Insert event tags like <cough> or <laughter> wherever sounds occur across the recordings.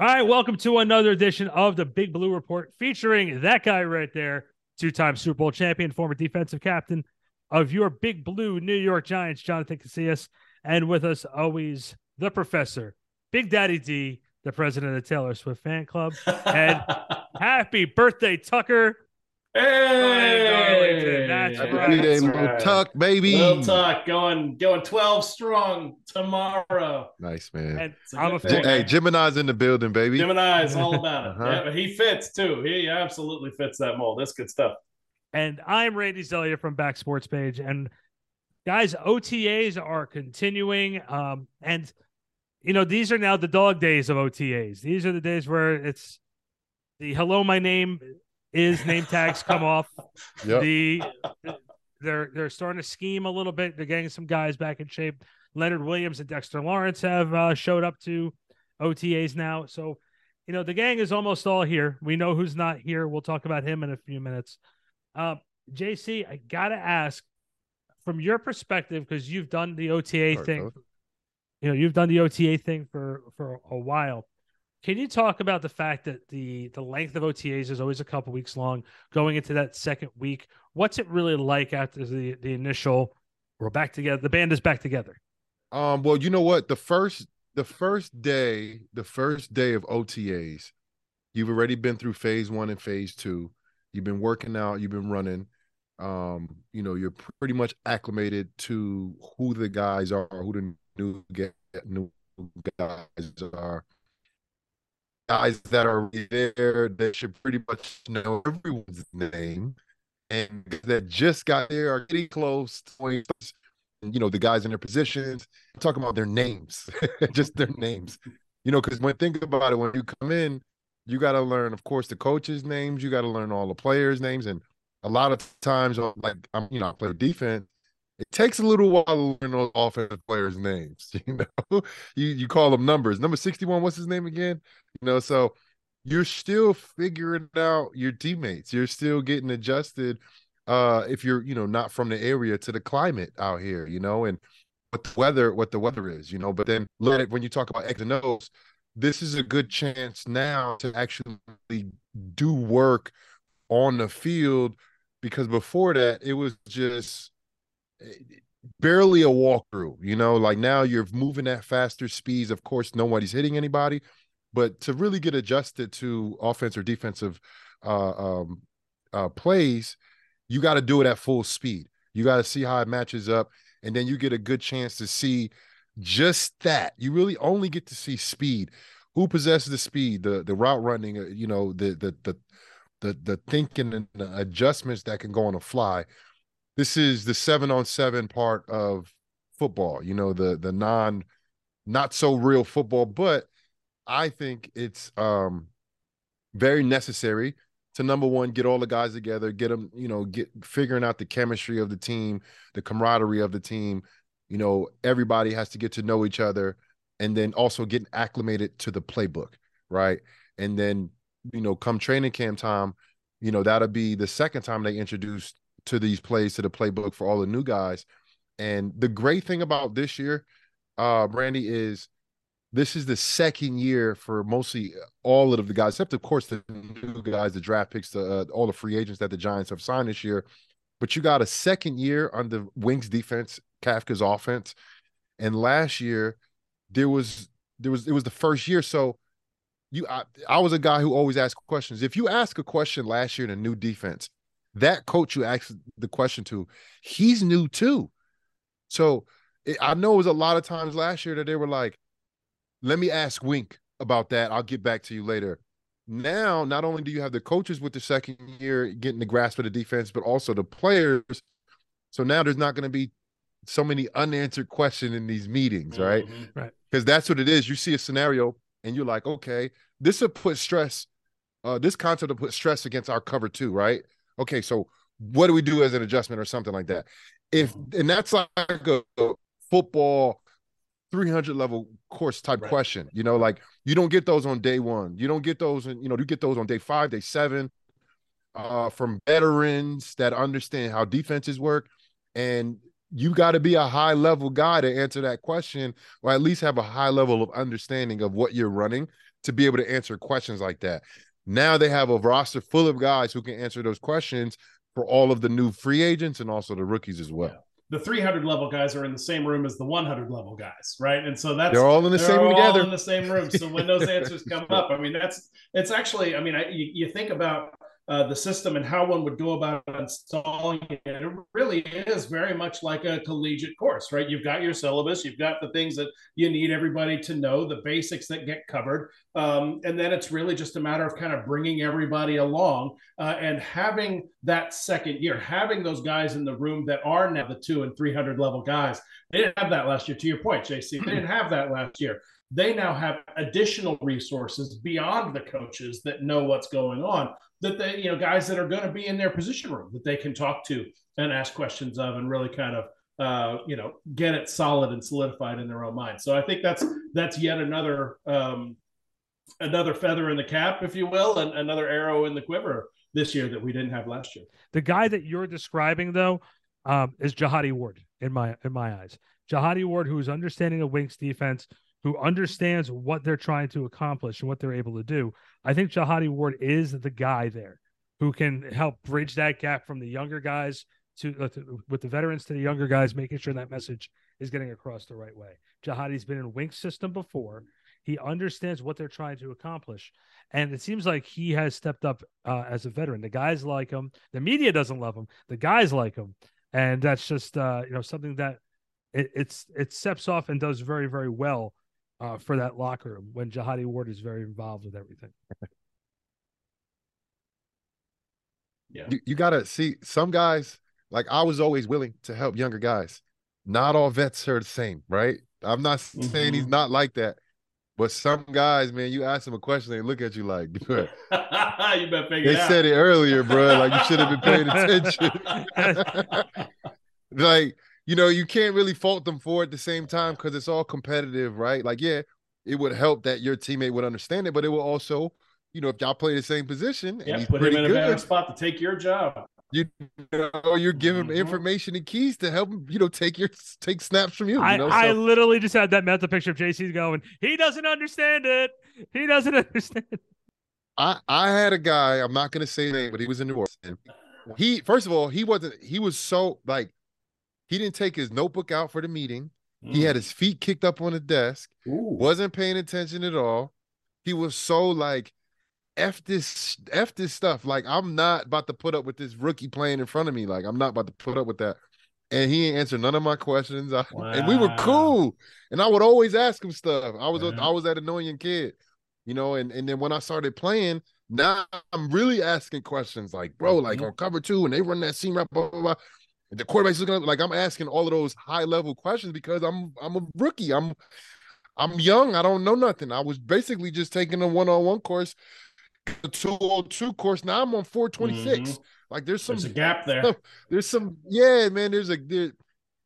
All right, welcome to another edition of the Big Blue Report featuring that guy right there, two time Super Bowl champion, former defensive captain of your Big Blue New York Giants, Jonathan Casillas. And with us, always the professor, Big Daddy D, the president of the Taylor Swift fan club. And <laughs> happy birthday, Tucker. Hey, That's Happy right. birthday, That's little right. Tuck, baby. Little Tuck going going 12 strong tomorrow. Nice, man. And It's a I'm a good G- thing, hey. Gemini's in the building, baby. Gemini's all <laughs> about it. Uh-huh. Yeah, but he fits too. He absolutely fits that mold. That's good stuff. And I'm Randy Zelia from Back Sports Page. And guys, OTAs are continuing. Um, and you know, these are now the dog days of OTAs. These are the days where it's the hello, my name is name tags come off. <laughs> Yep. The they're they're starting to scheme a little bit. They're getting some guys back in shape. Leonard Williams and Dexter Lawrence have uh, showed up to OTAs now. So, you know, the gang is almost all here. We know who's not here. We'll talk about him in a few minutes. Uh, JC, I gotta ask from your perspective because you've done the OTA Sorry, thing. You know, you've done the OTA thing for for a while. Can you talk about the fact that the the length of OTAs is always a couple weeks long, going into that second week? What's it really like after the the initial? We're back together. The band is back together. Um, well, you know what? The first the first day, the first day of OTAs, you've already been through phase one and phase two. You've been working out, you've been running. Um, you know, you're pretty much acclimated to who the guys are, who the new get new guys are. Guys that are there, they should pretty much know everyone's name. And that just got there are getting close to you know the guys in their positions I'm talking about their names <laughs> just their names you know because when think about it when you come in you got to learn of course the coaches names you got to learn all the players names and a lot of times uh, like i'm you know i play defense it takes a little while to learn those offensive players names <laughs> you know? You you call them numbers. Number 61 what's his name again? You know so you're still figuring out your teammates. You're still getting adjusted uh if you're you know not from the area to the climate out here you know and what the weather what the weather is you know? But then let it when you talk about X and O's this is a good chance now to actually do work on the field because before that it was just barely a walkthrough you know like now you're moving at faster speeds of course nobody's hitting anybody but to really get adjusted to offense or defensive uh um uh plays you got to do it at full speed. You got to see how it matches up, and then you get a good chance to see just that. You really only get to see speed. Who possesses the speed, the the route running, uh, you know, the the the the the thinking and the adjustments that can go on a fly. This is the seven on seven part of football. You know, the the non not so real football, but I think it's um very necessary to number one get all the guys together get them you know get figuring out the chemistry of the team the camaraderie of the team you know everybody has to get to know each other and then also getting acclimated to the playbook right and then you know come training camp time you know that'll be the second time they introduce to these plays to the playbook for all the new guys and the great thing about this year uh brandy is this is the second year for mostly all of the guys, except of course the new guys, the draft picks, the, uh, all the free agents that the Giants have signed this year. But you got a second year under Wink's defense, Kafka's offense, and last year there was there was it was the first year. So you, I, I was a guy who always asked questions. If you ask a question last year in a new defense, that coach you asked the question to, he's new too. So it, I know it was a lot of times last year that they were like let me ask Wink about that. I'll get back to you later. Now, not only do you have the coaches with the second year getting the grasp of the defense, but also the players. So now there's not going to be so many unanswered questions in these meetings, right? Mhm. Because that's what it is. You see a scenario and you're like, okay, this will put stress, uh, this concept will put stress against our cover too, right? Okay, so what do we do as an adjustment or something like that? If and that's like a football 300 level course type Right. question. You know, like you don't get those on day one. You don't get those, in, you know, you get those on day five, day seven, uh, from veterans that understand how defenses work. And you got to be a high level guy to answer that question, or at least have a high level of understanding of what you're running. to be able to answer questions like that. Now they have a roster full of guys who can answer those questions for all of the new free agents and also the rookies as well. Yeah. The 300 level guys are in the same room as the 100 level guys, right? And so that's they're all in the same room together. in the same room. So when those answers come up, I mean, that's it's actually. I mean, I, you, you think about uh, the system and how one would go about installing it. It really is very much like a collegiate course, right? You've got your syllabus, you've got the things that you need everybody to know, the basics that get covered. Um, and then it's really just a matter of kind of bringing everybody along uh, and having that second year, having those guys in the room that are now the two and 300 level guys. They didn't have that last year, to your point, JC. They didn't have that last year they now have additional resources beyond the coaches that know what's going on that they, you know, guys that are going to be in their position room that they can talk to and ask questions of and really kind of, uh, you know, get it solid and solidified in their own mind. So I think that's that's yet another um, another feather in the cap, if you will, and another arrow in the quiver this year that we didn't have last year. The guy that you're describing, though, um, is Jihad Ward in my in my eyes. Jihad Ward, who is understanding the Winks defense, who understands what they're trying to accomplish and what they're able to do. I think Jihad Ward is the guy there who can help bridge that gap from the younger guys to, uh, to with the veterans to the younger guys, making sure that message is getting across the right way. Jihad's been in Wink system before. He understands what they're trying to accomplish, and it seems like he has stepped up uh, as a veteran. The guys like him. The media doesn't love him. The guys like him, and that's just uh, you know something that it, it's it steps off and does very very well uh, for that locker room when Jihad Ward is very involved with everything. yeah, you, you gotta see some guys. Like I was always willing to help younger guys. Not all vets are the same, right? I'm not mm-hmm. saying he's mm-hmm. not like that, but some guys, man, you ask them a question, they look at you like, <laughs> you better figure They said it earlier, bro. Like you should have been paying <laughs> attention. <laughs> like you know, you can't really fault them for it at the same time because it's all competitive, right? Like, yeah, it would help that your teammate would understand it, but it will also, you know, if y'all play the same position yeah, put him in good, a better spot to take your job. You know, or you're giving mm-hmm. him information and keys to help him, you know, take your take snaps from you. I, you know? I literally just had that mental picture of JC going, he doesn't understand it. He doesn't <laughs> understand. I I had a guy, I'm not gonna say his name, but he was in New Orleans. He first of all, he wasn't he was so like he didn't take his notebook out for the meeting. Mm. He had mm. his feet kicked up on the desk. Ooh. Wasn't paying attention at all. He was so like, F this, F this stuff. Like, I'm not about to put up with this rookie playing in front of me. Like, I'm not about to put up with that. And he ain't answered none of my questions. I, wow. And we were cool. And I would always ask him stuff. I was I was that annoying kid, you know. And and then when I started playing, now I'm really asking questions like, bro, like mm-hmm. on cover two, and they run that seam wrap, blah, blah, blah the quarterback's looking like I'm asking all of those high level questions because I'm I'm a rookie. I'm I'm young. I don't know nothing. I was basically just taking a one on one course, the 202 course. Now I'm on 426. Mm-hmm. Like there's some there's a gap there. There's some yeah, man. There's a there,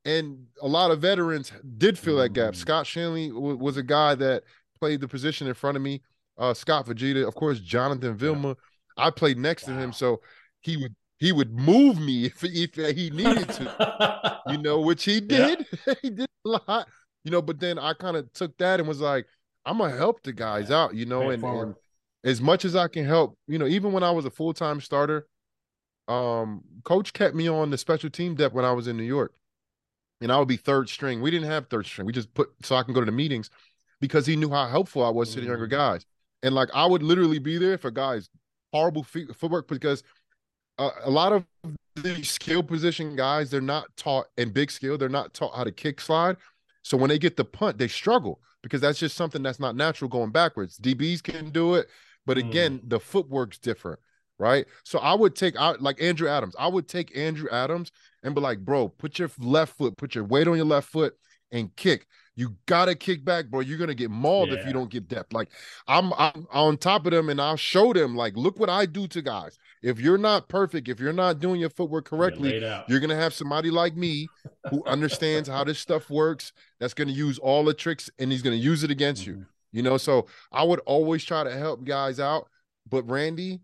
and a lot of veterans did fill that gap. Mm-hmm. Scott Shanle w- was a guy that played the position in front of me. Uh, Scott Fujita, of course, Jonathan Vilma. Yeah. I played next wow. to him, so he would he would move me <laughs> if, if he needed to, you know, <laughs> which he did. Yeah. <laughs> he did a lot, you know. But then I kind of took that and was like, I'm gonna help the guys out, you know, and, and, as much as I can help, you know, even when I was a full time starter, um, coach kept me on the special team depth when I was in New York, and I would be third string. We didn't have third string. We just put so I can go to the meetings because he knew how helpful I was mm-hmm. to the younger mm. guys, and like I would literally be there for guys horrible feet, footwork because a lot of the skill position guys, they're not taught in big skill, they're not taught how to kick slide. So when they get the punt, they struggle because that's just something that's not natural going backwards. DBs can do it, but hmm. again, mm. the footwork's different, right? So I would take out like Andrew Adams. I would take Andrew Adams and be like, bro, put your left foot, put your weight on your left foot and kick. You gotta kick back, bro. You're gonna get mauled yeah. if you don't get depth. Like I'm, I'm on top of them, and I'll show them. Like, look what I do to guys. If you're not perfect, if you're not doing your footwork correctly, you're gonna have somebody like me who understands how this stuff works. That's gonna use all the tricks, and he's gonna use it against mm-hmm. you. You know, so I would always try to help guys out. But Randy,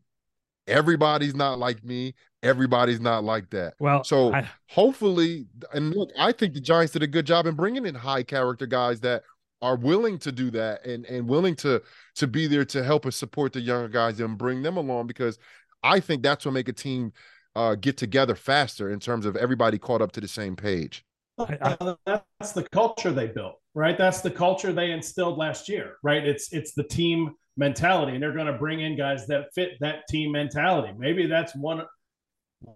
everybody's not like me everybody's not like that. Well, so I... hopefully, and look, I think the Giants did a good job in bringing in high character guys that are willing to do that and and willing to to be there to help and support the younger guys and bring them along because I think that's what make a team uh, get together faster in terms of everybody caught up to the same page. that's the culture they built, right? That's the culture they instilled last year, right? It's it's the team mentality, and they're going to bring in guys that fit that team mentality. Maybe that's one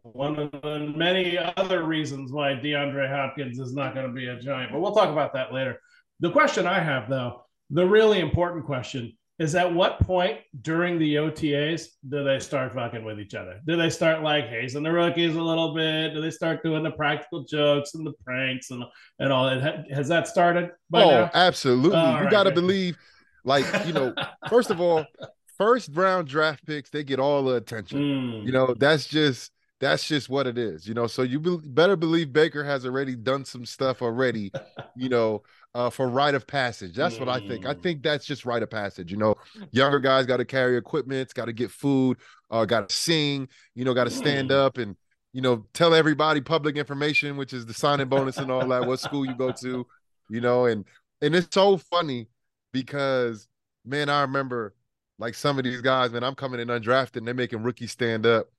one of the many other reasons why DeAndre Hopkins is not going to be a giant. But we'll talk about that later. The question I have, though, the really important question is at what point during the OTAs do they start fucking with each other? Do they start like hazing the rookies a little bit? Do they start doing the practical jokes and the pranks and and all that? Has that started? oh, now? absolutely. Oh, you right, got to believe, like you know, first of all, first round draft picks they get all the attention. Mm. You know, that's just that's just what it is. You know, so you be- better believe Baker has already done some stuff already. You know uh, for rite of passage. That's mm. what I think. I mm. think that's just rite of passage. You know, younger guys got to carry equipment, got to get food, uh, got to sing, you know, got to stand mm. up and, you know, tell everybody public information, which is the signing bonus and all that, what school you go to, you know, and, and it's so funny because, man, I remember like some of these guys, man, I'm coming in undrafted and they're making rookies stand up,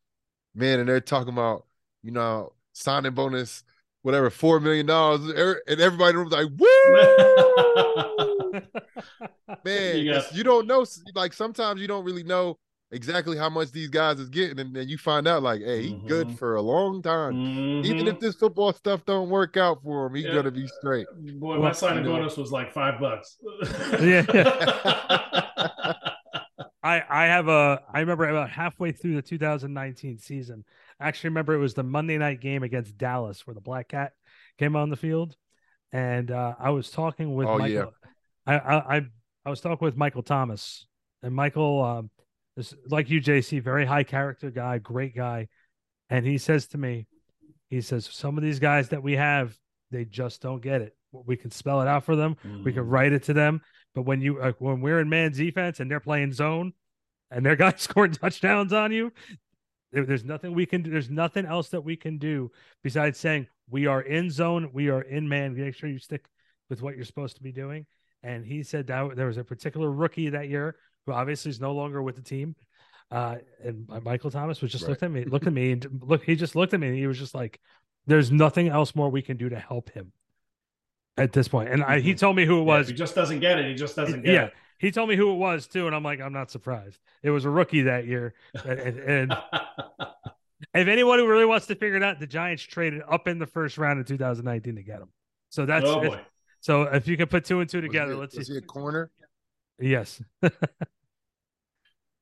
man, and they're talking about, you know, signing bonus whatever four million dollars, er, and everybody was like, "Woo!" <laughs> Man, you, got... you, don't know. Like sometimes you don't really know exactly how much these guys is getting, and then you find out like, "Hey, he's mm-hmm. good for a long time. Mm-hmm. Even if this football stuff don't work out for him, he's yeah. gonna be straight." Boy, my signing bonus was like five bucks. <laughs> yeah. <laughs> I I have a I remember about halfway through the 2019 season. I actually remember it was the Monday night game against Dallas where the Black Cat came on the field, and uh, I was talking with oh, Michael. Yeah. I, I I was talking with Michael Thomas, and Michael um, like you, JC, very high character guy, great guy, and he says to me, he says some of these guys that we have, they just don't get it. We can spell it out for them. Mm. We can mm. write it to them. But when you uh, when we're in man's defense and they're playing zone, and their <laughs> guys scoring touchdowns on you, there's nothing we can do. There's nothing else that we can do besides saying we are in zone, we are in man. Make sure you stick with what you're supposed to be doing. And he said that there was a particular rookie that year who obviously is no longer with the team. Uh, and Michael Thomas was just right. looked at me, looked at me, and look, he just looked at me, and he was just like, "There's nothing else more we can do to help him." at this point. And I, he mm-hmm. told me who it was. Yeah, he just doesn't get it. He just doesn't get yeah. it. He told me who it was too, and I'm like, I'm not surprised. It was a rookie that year. and, and <laughs> if anyone who really wants to figure it out, the Giants traded up in the first round in 2019 to get him. So that's oh so if you can put two and two together, let's was see. he a corner? Yes. <laughs>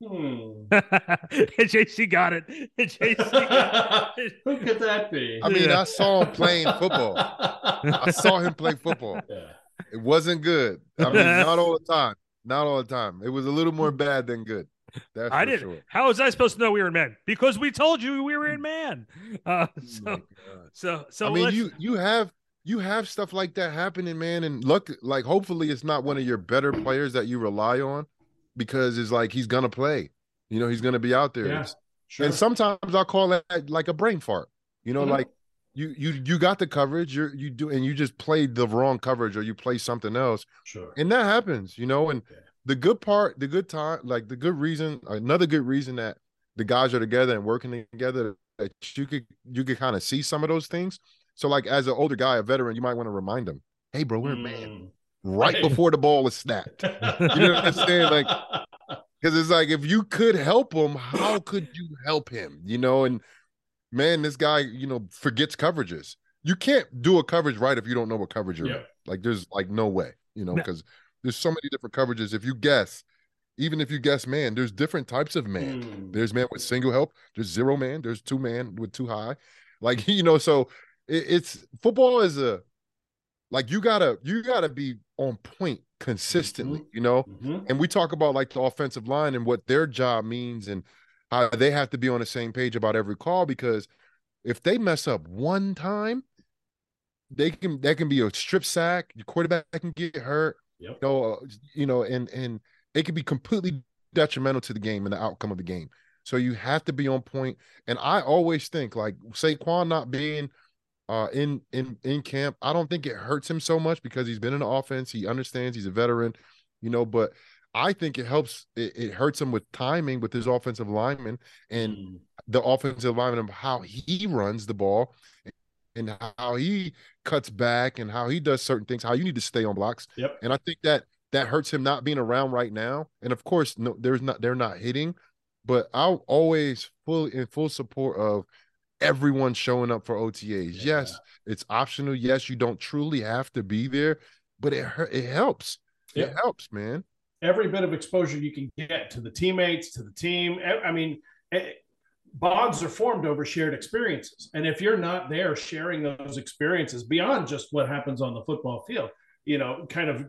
Hmm. <laughs> JC got it. <laughs> JC got it. <laughs> Who could that be? I mean, yeah. I saw him playing football. I saw him play football. Yeah. It wasn't good. I mean, not all the time. Not all the time. It was a little more bad than good. That's I didn't. Sure. How was I supposed to know we were in man? Because we told you we were in man. Uh, oh so, so, so. I mean, you you have you have stuff like that happening, man. And look, like hopefully it's not one of your better players that you rely on because it's like he's gonna play. You know, he's gonna be out there. Yeah, sure. And sometimes I call that like a brain fart. You know, mm-hmm. like you you you got the coverage, you're you do and you just played the wrong coverage or you play something else. Sure. And that happens, you know, and yeah. the good part, the good time, like the good reason, another good reason that the guys are together and working together that you could you could kind of see some of those things. So like as an older guy, a veteran, you might want to remind them, hey bro, we're mm. man right before the ball is snapped. <laughs> You know what I'm saying? Like, because it's like if you could help him, how could you help him? You know, and man, this guy, you know, forgets coverages. You can't do a coverage right if you don't know what coverage you're yeah. in. Like, there's like no way, you know, because there's so many different coverages. If you guess, even if you guess man, there's different types of man. Mm. There's man with single help, there's zero man, there's two man with two high. Like, <laughs> you know, so it, it's football is a like you gotta you gotta be on point consistently, mm-hmm. you know? Mm-hmm. And we talk about like the offensive line and what their job means and how they have to be on the same page about every call because if they mess up one time, they can that can be a strip sack, your quarterback can get hurt. Yep. You know, you know, and and it can be completely detrimental to the game and the outcome of the game. So you have to be on point. And I always think like Saquon not being uh, in in in camp. I don't think it hurts him so much because he's been in the offense. He understands. He's a veteran, you know. But I think it helps. It, it hurts him with timing with his offensive lineman and mm. the offensive lineman of how he runs the ball and how he cuts back and how he does certain things. How you need to stay on blocks. Yep. And I think that that hurts him not being around right now. And of course, no, there's not they're not hitting, but I'll always fully in full support of everyone showing up for OTAs. Yeah. Yes, it's optional. Yes, you don't truly have to be there, but it it helps. It helps, man. Every bit of exposure you can get to the teammates, to the team. I mean, bonds are formed over shared experiences, and if you're not there sharing those experiences beyond just what happens on the football field, you know, kind of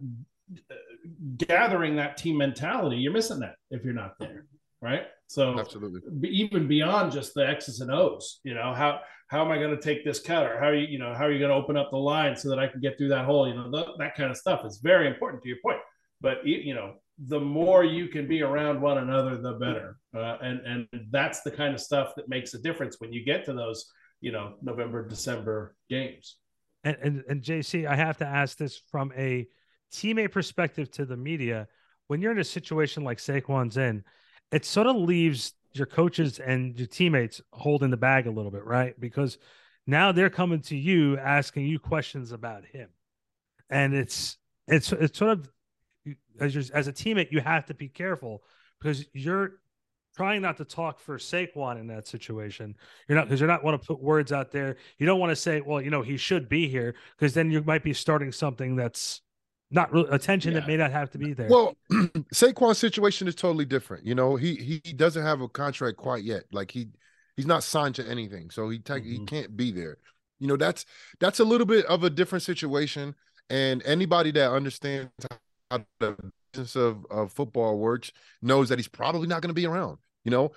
gathering that team mentality, you're missing that if you're not there, right? So absolutely, even beyond just the X's and O's, you know how how am I going to take this cutter? how are you you know how are you going to open up the line so that I can get through that hole? You know the, that kind of stuff is very important to your point. But you know the more you can be around one another, the better, uh, and and that's the kind of stuff that makes a difference when you get to those you know November December games. And and, and JC, I have to ask this from a teammate perspective to the media. When you're in a situation like Saquon's in it sort of leaves your coaches and your teammates holding the bag a little bit, right? Because now they're coming to you asking you questions about him, and it's it's it's sort of as as a teammate you have to be careful because you're trying not to talk for Saquon in that situation. You're not because you're not want to put words out there. You don't want to say, well, you know, he should be here because then you might be starting something that's not really attention yeah. that may not have to be there. Well, <clears throat> Saquon's situation is totally different. You know, he he doesn't have a contract quite yet. Like he he's not signed to anything, so he mm-hmm. he can't be there. You know, that's that's a little bit of a different situation. And anybody that understands how the business of, of football works knows that he's probably not going to be around. You know,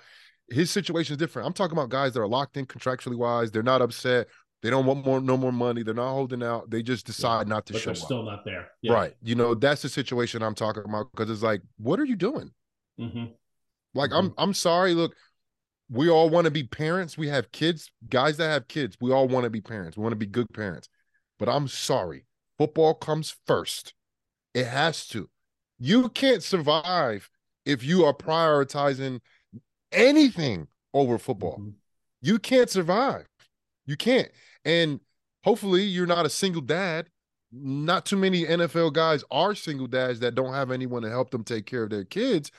his situation is different. I'm talking about guys that are locked in contractually wise. They're not upset. They don't want more, no more money. They're not holding out. They just decide yeah, not to but show they're up. Still not there, yeah. right? You know, that's the situation I'm talking about because it's like, what are you doing? Mm-hmm. Like, mm-hmm. I'm, I'm sorry. Look, we all want to be parents. We have kids, guys that have kids. We all want to be parents. We want to be good parents. But I'm sorry, football comes first. It has to. You can't survive if you are prioritizing anything over football. Mm-hmm. You can't survive. You can't. And hopefully you're not a single dad. Not too many NFL guys are single dads that don't have anyone to help them take care of their kids.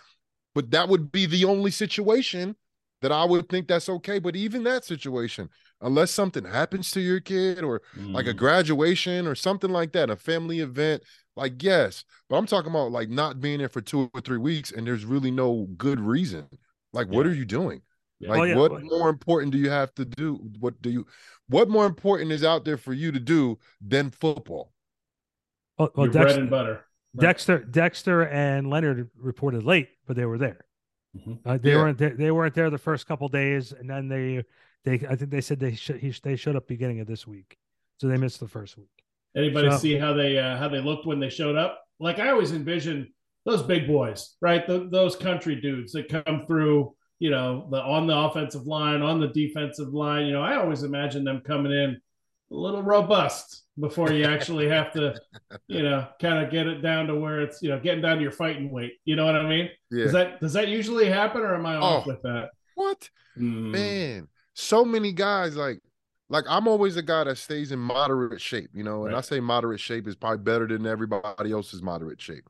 But that would be the only situation that I would think that's okay. But even that situation, unless something happens to your kid or mm. like a mm. graduation or something like that, a family event, like yes. But I'm talking about like not being there for two or three weeks and there's really no good reason. Like, yeah. what are you doing? Yeah. Like, oh, yeah. what more important do you have to do? What do you, what more important is out there for you to do than football? Well, well Dexter, bread and butter. Right. Dexter, Dexter, and Leonard reported late, but they were there. Mm-hmm. Uh, they yeah. weren't. There, they weren't there the first couple days, and then they, they. I think they said they should. He, they showed up beginning of this week, so they missed the first week. Anybody so, see how they uh, how they looked when they showed up? Like I always envision those big boys, right? The, those country dudes that come through you know, the on the offensive line, on the defensive line. You know, I always imagine them coming in a little robust before you actually have to, <laughs> you know, kind of get it down to where it's, you know, getting down to your fighting weight. You know what I mean? Yeah. Does that does that usually happen or am I off oh, with that? What? Mm. Man, so many guys like like I'm always a guy that stays in moderate shape, you know, and right. I say moderate shape is probably better than everybody else's moderate shape.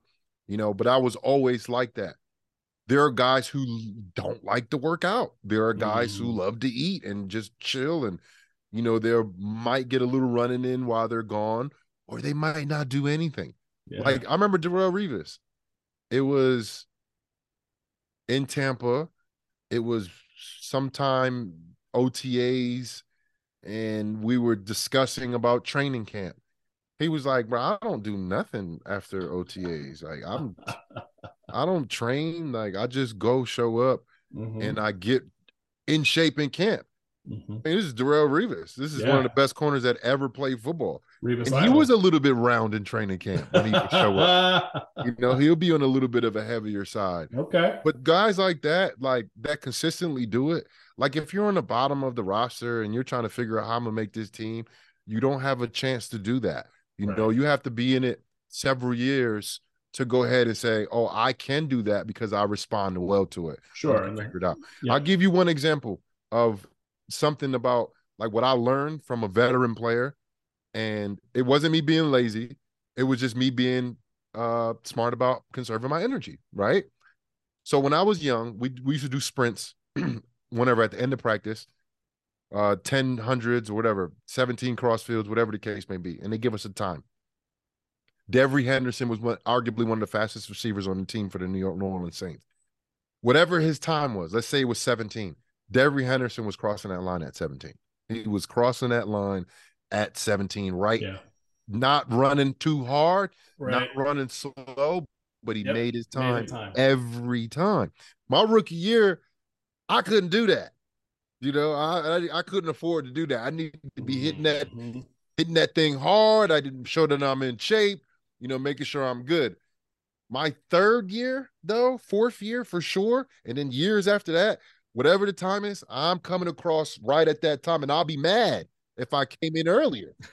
You know, but I was always like that there are guys who don't like to work out. There are guys mm. who love to eat and just chill and you know, they might get a little running in while they're gone, or they might not do anything. Yeah. Like I remember Darrelle Revis. It was in Tampa. It was sometime OTAs, and we were discussing about training camp. He was like, "Bro, I don't do nothing after OTAs. Like I'm <laughs> I don't train. Like I just go show up mm-hmm. and I get in shape in camp. Mm-hmm. I mean, this is Darrelle Revis. This is yeah. one of the best corners that ever played football. Revis and he was a little bit round in training camp when he would show up. <laughs> you know, he'll be on a little bit of a heavier side. Okay. But guys like that, like that consistently do it. Like if you're on the bottom of the roster and you're trying to figure out how I'm gonna make this team, You don't have a chance to do that. You Right. know, you have to be in it several years to go ahead and say, "Oh, I can do that because I respond well to it." Sure. And figured out. yeah. I'll give you one example of something about like what I learned from a veteran player, and it wasn't me being lazy. It was just me being uh smart about conserving my energy, right? So when I was young, we we used to do sprints <clears throat> whenever at the end of practice, uh 10 hundreds or whatever, 17 crossfields, whatever the case may be, and they give us a time. Devery Henderson was one, arguably one of the fastest receivers on the team for the New York New Orleans Saints. Whatever his time was, let's say it was 17. Devery Henderson was crossing that line at 17. He was crossing that line at 17, right? yeah. Not running too hard, Right. not running slow, but he Yep, made his Made time time. every time. My rookie year, I couldn't do that. You know, I, I I couldn't afford to do that. I needed to be hitting that Mhm. hitting that thing hard. I didn't show that I'm in shape. You know, making sure I'm good. My third year, though, fourth year for sure, and then years after that, whatever the time is, I'm coming across right at that time, and I'll be mad if I came in earlier. <laughs>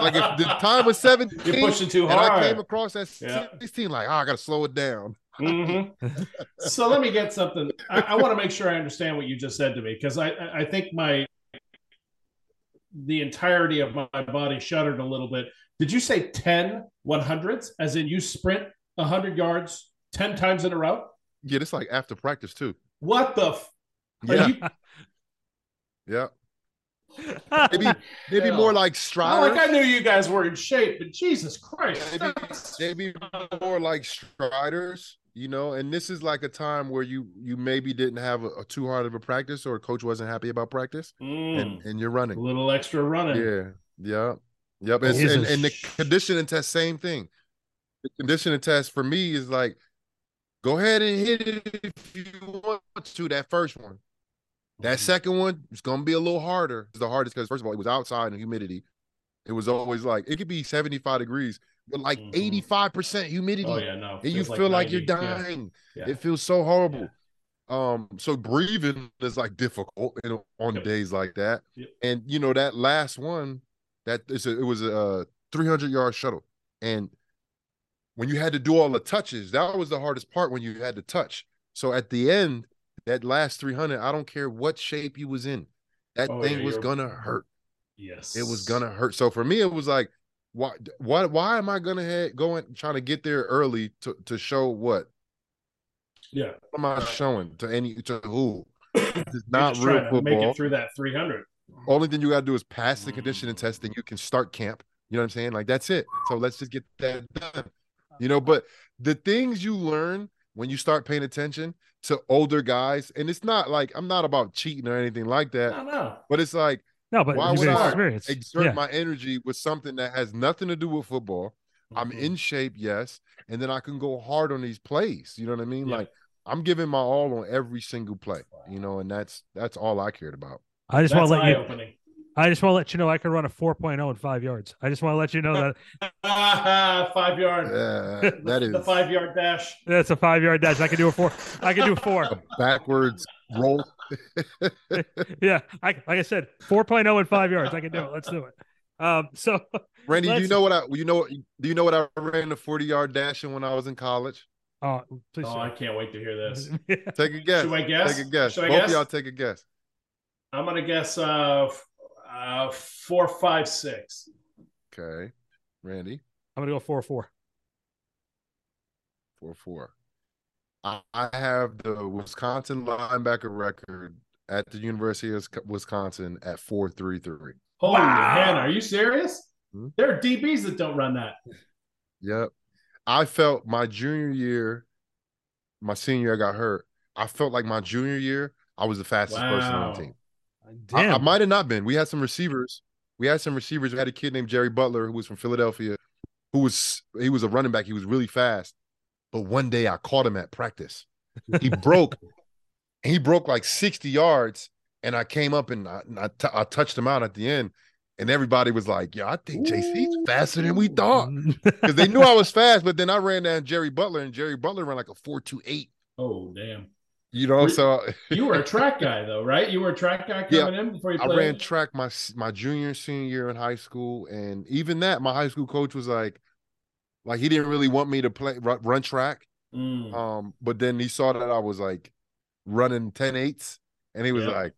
Like if the time was 17, You're pushing too and I came across at Yeah. like, oh, I gotta slow it down. Mhm. <laughs> so let me get something. I, I want to make sure I understand what you just said to me because I, I I think my the entirety of my body shuddered a little bit. Did you say 10 100s? As in you sprint 100 yards 10 times in a row? Yeah, it's like after practice too. What the? F- Yeah, you- <laughs> yeah. <laughs> Maybe maybe Hell. more like striders. like I knew you guys were in shape, but Jesus Christ. maybe, maybe more like striders, you know. And this is like a time where you you maybe didn't have a, a too hard of a practice, or a coach wasn't happy about practice, Mm, and and you're running a little extra running. Yeah, yeah, yep. And, and, and the conditioning test, same thing. The conditioning test for me is like, go ahead and hit it if you want to. That first one. That Mhm. second one is gonna be a little harder. It's the hardest because first of all, it was outside in humidity. It was always like it could be 75 degrees, but like Mhm. 85% humidity. Oh yeah, no. And you feel like, you're 90. Yeah, dying. yeah. It feels so horrible. Um, so breathing is like difficult you know, on Yep. days like that. Yep. And you know, that last one, that is a, it was a 300 yard shuttle. And when you had to do all the touches, that was the hardest part when you had to touch. So at the end, that last 300, I don't care what shape you was in, that Oh, thing yeah, was gonna hurt. Yes. It was gonna hurt. So for me, it was like, why, why, why am I gonna head going trying to get there early to to show what? Yeah. What am I showing to any to who? <coughs> It's not real to make it through that 300. Only thing you gotta do is pass the conditioning Mm. test, then you can start camp. You know what I'm saying? Like that's it. So let's just get that done. You know, but the things you learn when you start paying attention to older guys, and it's not like I'm not about cheating or anything like that, No, no. but it's like No, but Why would I experienced. exert Yeah. my energy with something that has nothing to do with football. I'm Mhm. in shape, yes, and then I can go hard on these plays. You know what I mean? Yeah. Like I'm giving my all on every single play. You know, and that's that's all I cared about. I just want to let you. eye-opening. I just want to let you know I can run a 4.0 in five yards. I just want to let you know that <laughs> five yard. Yeah, that is the five yard dash. that's a five yard dash. I can do a four. I can do a four. a backwards roll. <laughs> Yeah, I, like I said, 4.0 in five yards. I can do it. Let's do it. Um, so <laughs> Randy, do you know what I you know do you know what I ran a 40 yard dash in when I was in college? uh, please. Oh, I can't wait to hear this. Take a guess. Should I guess? Take a guess. Should I Both guess? of y'all take a guess. I'm gonna guess uh, uh four, five, six. Okay. Randy, I'm gonna go four four. four four. I, I have the Wisconsin linebacker record at the University of Wisconsin at four three three. Holy Wow. man, are you serious? Hmm? There are DBs that don't run that. Yep. I felt my junior year, my senior year, I got hurt. I felt like my junior year, I was the fastest person on the team. I, Damn. I might have not been. We had some receivers. We had some receivers. We had a kid named Jerry Butler who was from Philadelphia, who was he was a running back. He was really fast. But one day I caught him at practice. He <laughs> broke. he broke like 60 yards. And I came up and I, I, t- I touched him out at the end. And everybody was like, "Yo, I think JC's faster than we thought. <laughs> Because they knew I was fast, but then I ran down Jerry Butler, and Jerry Butler ran like a 4.28. Oh damn. You know, so <laughs> You were a track guy though, right? You were a track guy Yeah, coming in before you I ran track my my junior and senior year in high school, and even that, my high school coach was like, like he didn't really want me to play run, run track. Mm. Um, but then he saw that I was like running 10 eights, and he was Yeah. like,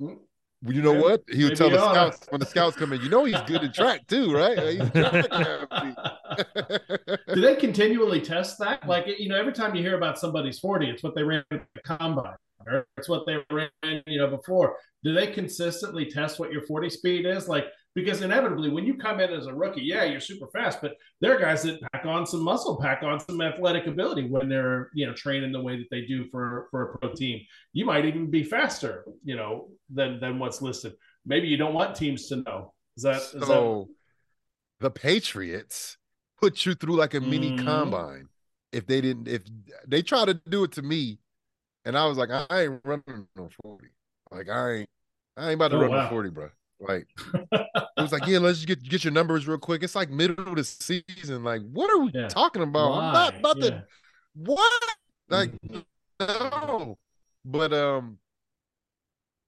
Mm. You know what? He would tell the oughta. scouts when the scouts come in, you know, he's good at track too, right? <laughs> Do they continually test that? Like, you know, every time you hear about somebody's 40, it's what they ran at the combine, or it's what they ran, you know, before. Do they consistently test what your 40 speed is? Like, because inevitably, when you come in as a rookie, yeah, you're super fast, but there are guys that pack on some muscle, pack on some athletic ability when they're, you know, training the way that they do for for a pro team. You might even be faster, you know, than than what's listed. Maybe you don't want teams to know. Is that so the Patriots put you through like a mini Mhm. combine. If they didn't, if they try to do it to me, and I was like, I ain't running no 40. Like I ain't, I ain't about to Oh, run wow. no 40, bro. Like <laughs> it was like, yeah, let's just get get your numbers real quick. It's like middle of the season. Like, what are we Yeah. talking about? I'm not about Yeah. to what? Like, no. But um,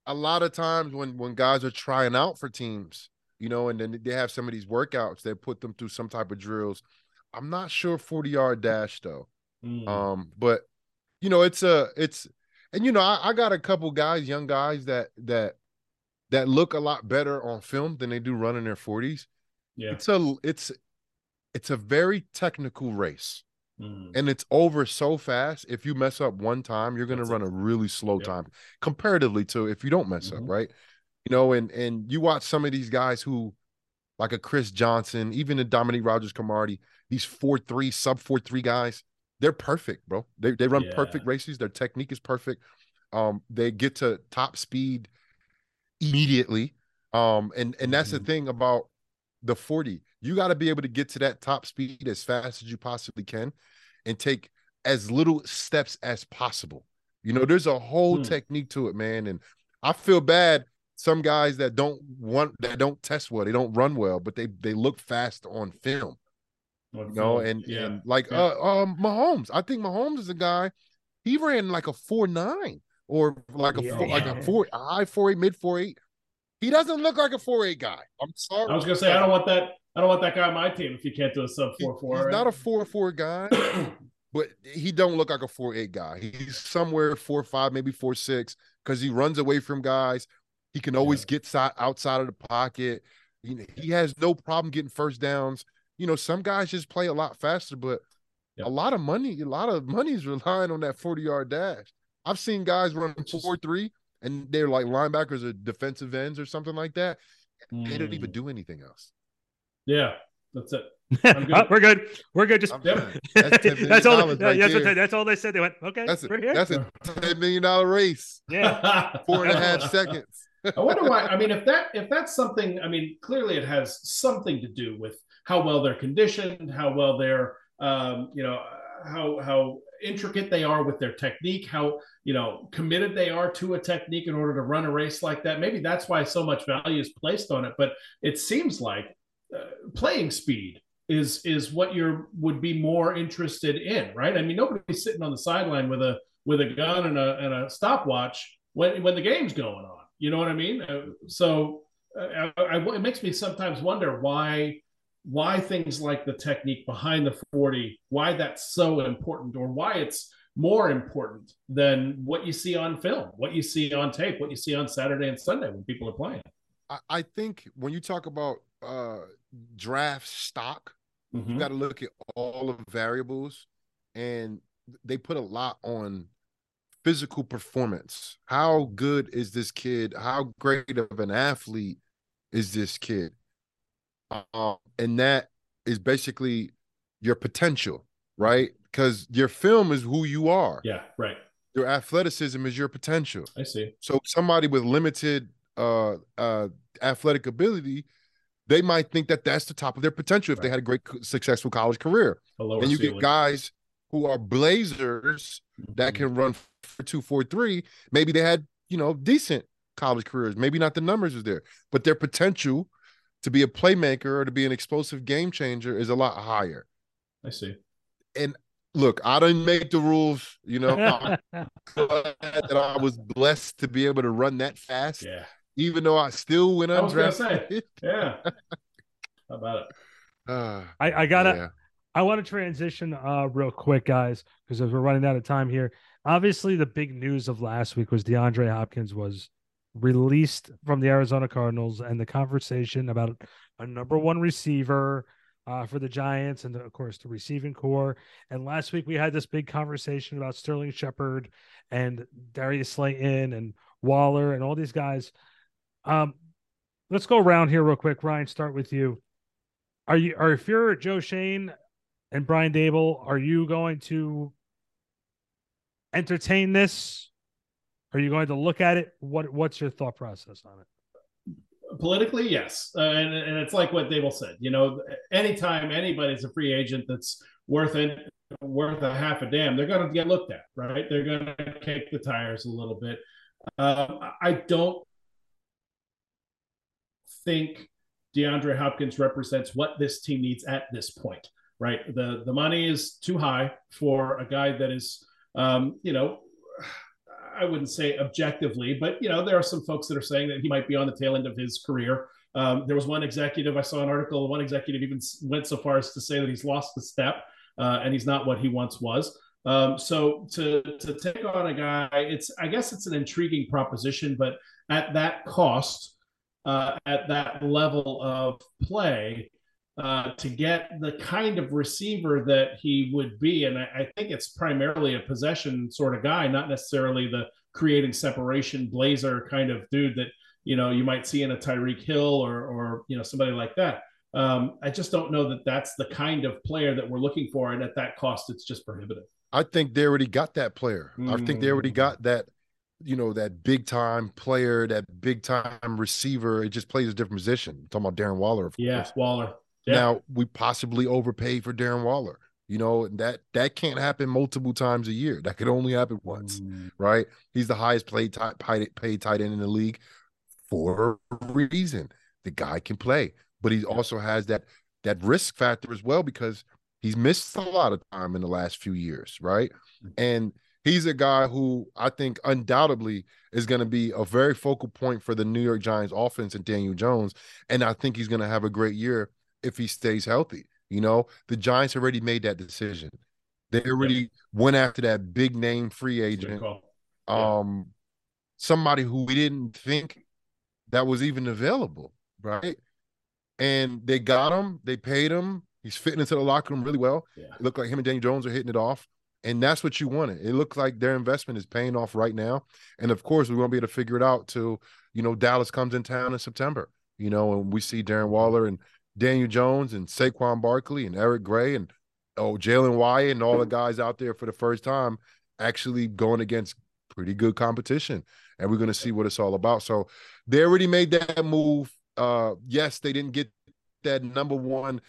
a lot of times when when guys are trying out for teams, you know, and then they have some of these workouts that put them through some type of drills. I'm not sure 40 yard dash though. Mm. Um, but you know, it's a it's and you know, I, I got a couple guys, young guys that that that look a lot better on film than they do running their 40s. yeah. It's a it's it's a very technical race Mm. and it's over so fast. If you mess up one time, you're gonna run it. a really slow Yeah. time comparatively to if you don't mess up, Mhm. right? You know, and and you watch some of these guys who, like a Chris Johnson, even a Dominique Rodgers-Cromartie, these four three sub four three guys, they're perfect, bro. They they run perfect races. Their technique is perfect. Um, they get to top speed immediately. Um, and and that's the Mhm. thing about the 40. You got to be able to get to that top speed as fast as you possibly can and take as little steps as possible. You know, there's a whole Hmm. technique to it, man. And I feel bad some guys that don't want that don't test well, they don't run well, but they they look fast on film. You know, film? and yeah. and like Yeah. uh um Mahomes. I think Mahomes is a guy, he ran like a four nine or like a Yeah. four, like a four a high four eight, mid four eight. He doesn't look like a four eight guy. I'm sorry. I was gonna say I don't want that. I don't want that guy on my team if you can't do a sub four four. He's not a four four guy, <clears throat> but he don't look like a four eight guy. He's somewhere four five, maybe four six, because he runs away from guys. He can always get side, outside of the pocket. He, he has no problem getting first downs. You know, some guys just play a lot faster, but Yep. a lot of money, a lot of money is relying on that 40 yard dash. I've seen guys run four three and they're like linebackers or defensive ends or something like that. They don't even Mm. do anything else. Yeah, that's it. <laughs> I'm good. Oh, we're good. We're good. Just Yep. <laughs> That's $10 million that's all. right that's, what they, that's all they said. They went, okay, That's a, we're here. that's a ten million dollar race. yeah. <laughs> Four and a half seconds. I wonder why. I mean, if that if that's something, I mean, clearly it has something to do with how well they're conditioned, how well they're, um, you know, how how intricate they are with their technique, how you know committed they are to a technique in order to run a race like that. Maybe that's why so much value is placed on it. But it seems like uh, playing speed is is what you would be more interested in, right? I mean, nobody's sitting on the sideline with a with a gun and a and a stopwatch when when the game's going on. You know what I mean? Uh, so uh, I, I, it makes me sometimes wonder why why things like the technique behind the 40 why that's so important or why it's more important than what you see on film what you see on tape what you see on saturday and sunday when people are playing I, I think when you talk about uh draft stock, Mhm. you got to look at all of the variables, and they put a lot on physical performance. How good is this kid? How great of an athlete is this kid? Um, and that is basically your potential, right? Because your film is who you are. yeah right Your athleticism is your potential. i see So somebody with limited uh uh athletic ability, they might think that that's the top of their potential if they had a great successful college career. And you ceiling. get guys who are blazers that Mhm. can run for two, four, three. Maybe they had, you know, decent college careers. Maybe not the numbers is there, but their potential to be a playmaker or to be an explosive game changer is a lot higher. i see And look, I didn't make the rules. You know, <laughs> that I was blessed to be able to run that fast. Yeah. Even though I still went I was gonna undrafted. say, yeah. How about it? <laughs> Ah, I, I gotta yeah. I want to transition uh real quick, guys, because as we're running out of time here. Obviously, the big news of last week was DeAndre Hopkins was released from the Arizona Cardinals, and the conversation about a number one receiver uh, for the Giants, and of course the receiving corps. And last week we had this big conversation about Sterling Shepard and Darius Slayton and Waller and all these guys. Um, let's go around here real quick. Ryan, start with you. Are you, or if you're Joe Schoen and Brian Daboll, are you going to entertain this? Are you going to look at it? What What's your thought process on it? Politically, yes, uh, and and it's like what Daboll said. You know, anytime anybody's a free agent that's worth it, worth a half a damn, they're going to get looked at, right? They're going to kick the tires a little bit. Um, I don't think DeAndre Hopkins represents what this team needs at this point, right? The the money is too high for a guy that is, um, you know, I wouldn't say objectively, but you know, there are some folks that are saying that he might be on the tail end of his career. Um, there was one executive I saw an article. One executive even went so far as to say that he's lost the step uh, and he's not what he once was. Um, so to to take on a guy, it's I guess it's an intriguing proposition, but at that cost, uh, at that level of play, uh, to get the kind of receiver that he would be. And I, I, think it's primarily a possession sort of guy, not necessarily the creating separation blazer kind of dude that you know you might see in a Tyreek Hill or or you know somebody like that. Um, I just don't know that that's the kind of player that we're looking for, and at that cost, it's just prohibitive. I think they already got that player. Mm. I think they already got that you know, that big time player, that big time receiver. It just plays a different position. I'm talking about Darren Waller. yeah, course. Waller. Yeah. Now we possibly overpaid for Darren Waller. You know that that can't happen multiple times a year. That could only happen once, mm. right? He's the highest paid tight paid tight end in the league for a reason. The guy can play, but he also has that that risk factor as well because he's missed a lot of time in the last few years, right? Mm. And he's a guy who I think undoubtedly is going to be a very focal point for the New York Giants offense and Daniel Jones. And I think he's going to have a great year if he stays healthy. You know, the Giants already made that decision. They already yeah. went after that big name free agent. Yeah. Um somebody who we didn't think that was even available, right? And they got him, they paid him. He's fitting into the locker room really well. Yeah. It looked like him and Daniel Jones are hitting it off. And that's what you wanted. It looks like their investment is paying off right now. And of course, we won't be able to figure it out till, you know, Dallas comes in town in September, you know, and we see Darren Waller and Daniel Jones and Saquon Barkley and Eric Gray and oh Jalin Hyatt and all the guys out there for the first time actually going against pretty good competition. And we're going to see what it's all about. So they already made that move. Uh, yes, they didn't get that number one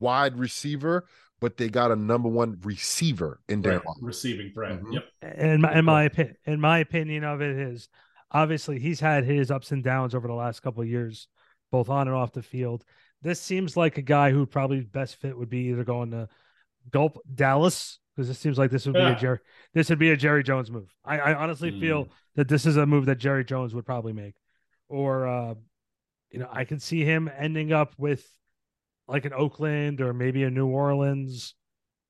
wide receiver, but they got a number one receiver in there. Right. Receiving threat. Mm-hmm. Yep. In my, in my opinion, in my opinion of it is obviously he's had his ups and downs over the last couple of years, both on and off the field this seems like a guy who probably best fit would be either going to Gulp Dallas because this seems like this would be a Jerry this would be a Jerry Jones move. I, I honestly mm. feel that this is a move that Jerry Jones would probably make, or uh, you know I can see him ending up with like an Oakland or maybe a New Orleans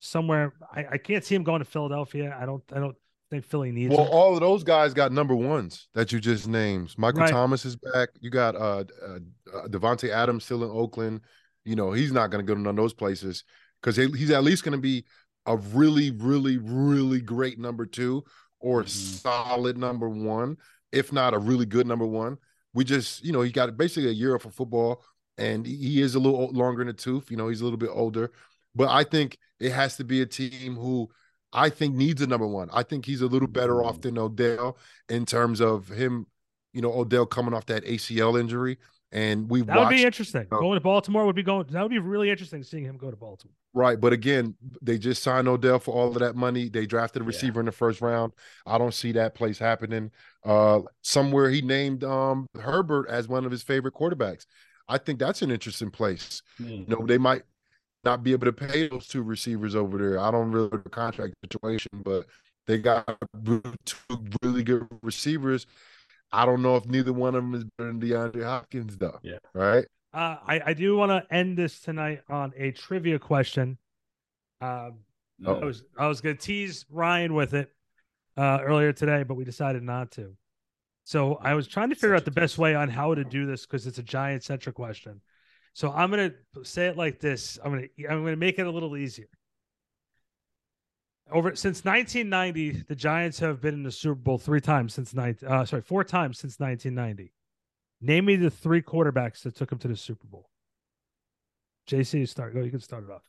somewhere. I, I can't see him going to Philadelphia. I don't I don't think Philly needs. Well, all of those guys got number ones that you just named. Michael right. Thomas is back. You got uh, uh, uh Davante Adams still in Oakland. You know he's not going to go to none of those places because he, he's at least going to be a really, really, really great number two or mm-hmm. solid number one, if not a really good number one. We just, you know, he got basically a year off of football, and he is a little longer in the tooth. You know, he's a little bit older, but I think it has to be a team who I think needs a number one. I think he's a little better off mm. than Odell in terms of him, you know, Odell coming off that ACL injury. And we that would be interesting. Uh, going to Baltimore would be going. That would be really interesting seeing him go to Baltimore. Right, but again, they just signed Odell for all of that money. They drafted a receiver yeah. in the first round. I don't see that place happening. Uh, somewhere he named um, Herbert as one of his favorite quarterbacks. I think that's an interesting place. Mm-hmm. You know, they might not be able to pay those two receivers over there. I don't really know the contract situation, but they got two really good receivers. I don't know if neither one of them is better than DeAndre Hopkins, though. Yeah. Right. Uh, I, I do want to end this tonight on a trivia question. Um, I Uh-oh. was I was going to tease Ryan with it uh, earlier today, but we decided not to. So I was trying to figure Such out the best way on how to do this because it's a giant centric question. So I'm going to say it like this. I'm going to I'm going to make it a little easier. Over since 1990, the Giants have been in the Super Bowl three times since nine. Uh, sorry, four times since 1990. Name me the three quarterbacks that took them to the Super Bowl. JC, you start. Go. You can start it off.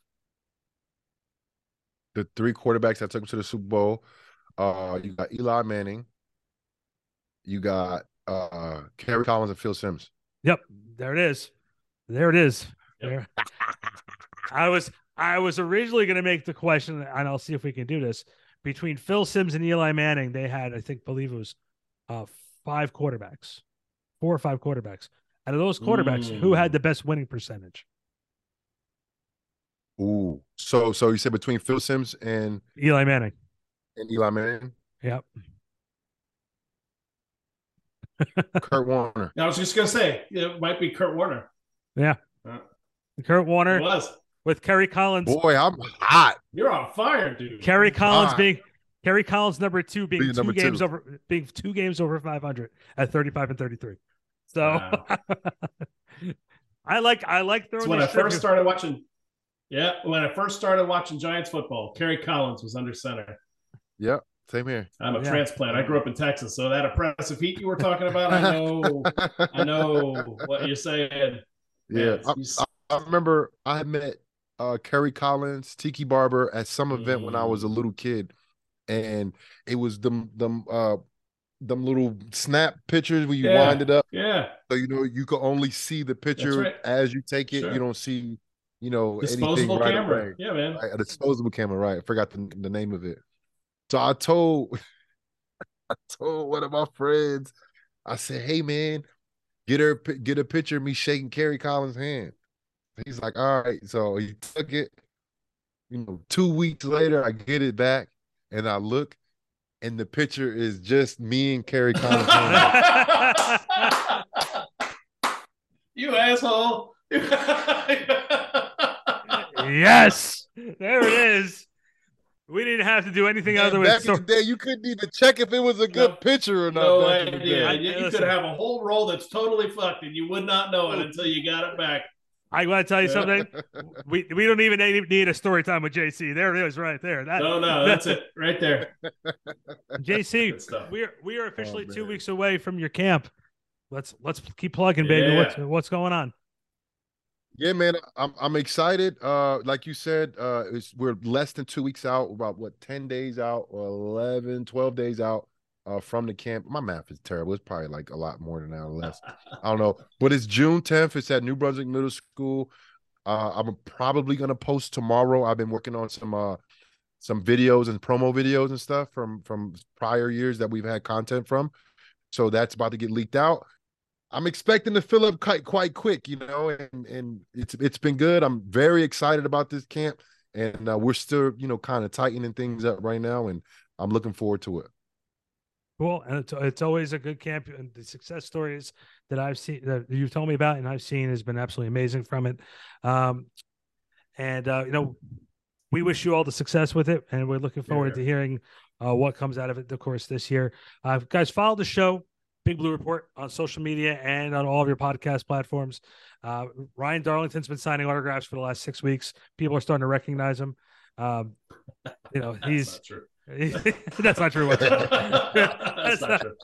The three quarterbacks that took them to the Super Bowl. Uh, you got Eli Manning. You got uh Kerry Collins and Phil Simms. Yep, there it is. There it is. Yep. There. I was I was originally going to make the question, and I'll see if we can do this between Phil Simms and Eli Manning. They had, I think, believe it was uh, five quarterbacks, four or five quarterbacks. Out of those quarterbacks, who had Mm. the best winning percentage? Ooh. So so you said between Phil Simms and Eli Manning. and Eli Manning, Yep. Kurt Warner. I was just gonna say it might be Kurt Warner. Kurt Warner was. with Kerry Collins. Boy, I'm hot. You're on fire, dude. Kerry Collins Ah. being Kerry Collins number two being Being two games two. over being two games over 500 at 35 and 33. So Wow. <laughs> I like I like throwing It's when I these trivia- first started watching. Yeah, when I first started watching Giants football, Kerry Collins was under center. Yep. Same here. I'm a Yeah. transplant. I grew up in Texas, so that oppressive heat you were talking about, I know, <laughs> I know what you're saying. Yeah. I, I remember I met uh Kerry Collins, Tiki Barber at some event when I was a Mm. little kid. And it was them them uh them little snap pictures where you Yeah. wind it up. Yeah, So you know you can only see the picture right. as you take it. Sure. You don't see, you know, disposable anything right camera. away. Yeah, man. Right, a disposable camera, right? I forgot the, the name of it. So I told <laughs> I told one of my friends, I said, "Hey man, get her get a picture of me shaking Kerry Collins' hand." He's like, "All right." So he took it. You know, two weeks later, I get it back, and I look, and the picture is just me and Kerry Collins' hand. <laughs> you asshole. <laughs> Yes. There it is. We didn't have to do anything Man, other back than in the day, you couldn't even check if it was a good No- picture or not. no back in idea. You, you Listen. could have a whole roll that's totally fucked, and you would not know it oh. until you got it back. I want to tell you something. <laughs> We we don't even need, need a story time with JC. There it is, right there. That No, no, <laughs> that's it right there. JC, we are we are oh, officially two weeks away from your camp. Let's let's keep plugging, baby. Yeah. What's what's going on? Yeah, man, I'm I'm excited. Uh, like you said, uh, it's, we're less than two weeks out, about what, 10 days out or 11, 12 days out uh, from the camp. My math is terrible. It's probably like a lot more than that or less. <laughs> I don't know. But it's June 10th. It's at New Brunswick Middle School. Uh, I'm probably gonna post tomorrow. I've been working on some uh some videos and promo videos and stuff from from prior years that we've had content from. So that's about to get leaked out. I'm expecting to fill up quite quite quick, you know, and and it's it's been good. I'm very excited about this camp, and uh, we're still, you know, kind of tightening things up right now, and I'm looking forward to it. Cool, and it's it's always a good camp. And the success stories that I've seen that you've told me about and I've seen has been absolutely amazing from it. Um, and uh, you know, we wish you all the success with it, and we're looking forward Yeah. to hearing uh, what comes out of it, of course, this year. Uh, guys, follow the show, Big Blue Report, on social media and on all of your podcast platforms. Uh, Ryan Darlington's been signing autographs for the last six weeks. People are starting to recognize him. Um, you know, <laughs> That's he's not true. <laughs> that's not <laughs> true. That's not true.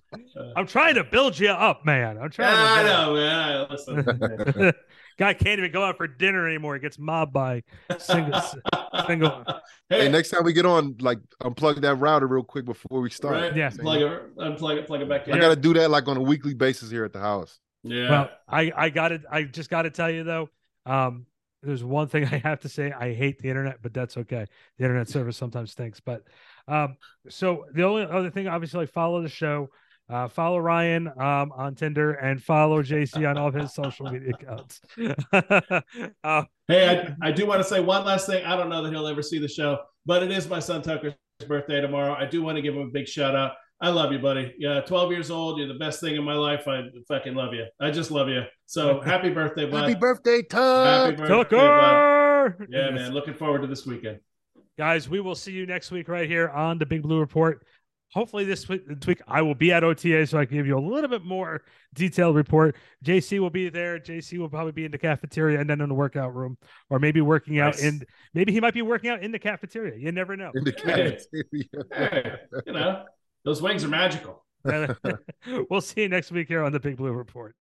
I'm trying to build you up, man. I'm trying. I to know, man. I- Listen. Guy can't even go out for dinner anymore. He gets mobbed by single. single. Hey, Hey, next time we get on, like, unplug that router real quick before we start. right? Yeah. Plug it, unplug it, plug it back in. I got to do that like on a weekly basis here at the house. Yeah. Well, I I got it. I just got to tell you though. Um, there's one thing <laughs> I have to say. I hate the internet, but that's okay. The internet service sometimes stinks. But um, so the only other thing, obviously, like follow the show. Uh, follow Ryan um, on Tinder and follow JC on all of his social media <laughs> accounts. <laughs> uh, hey, I, I do want to say one last thing. I don't know that he'll ever see the show, but it is my son Tucker's birthday tomorrow. I do want to give him a big shout out. I love you, buddy. Yeah, 12 years old. You're the best thing in my life. I fucking love you. I just love you. So <laughs> happy birthday, bud. Happy birthday, Tuck. Happy birthday, Tucker. Bud. Yeah, man. Looking forward to this weekend. Guys, we will see you next week right here on the Big Blue Report. Hopefully this week, this week I will be at OTA so I can give you a little bit more detailed report. JC will be there. JC will probably be in the cafeteria and then in the workout room, or maybe working nice. out in. Maybe he might be working out in the cafeteria. You never know. In the cafeteria, hey, you know. Those wings are magical. <laughs> we'll see you next week here on the Big Blue Report.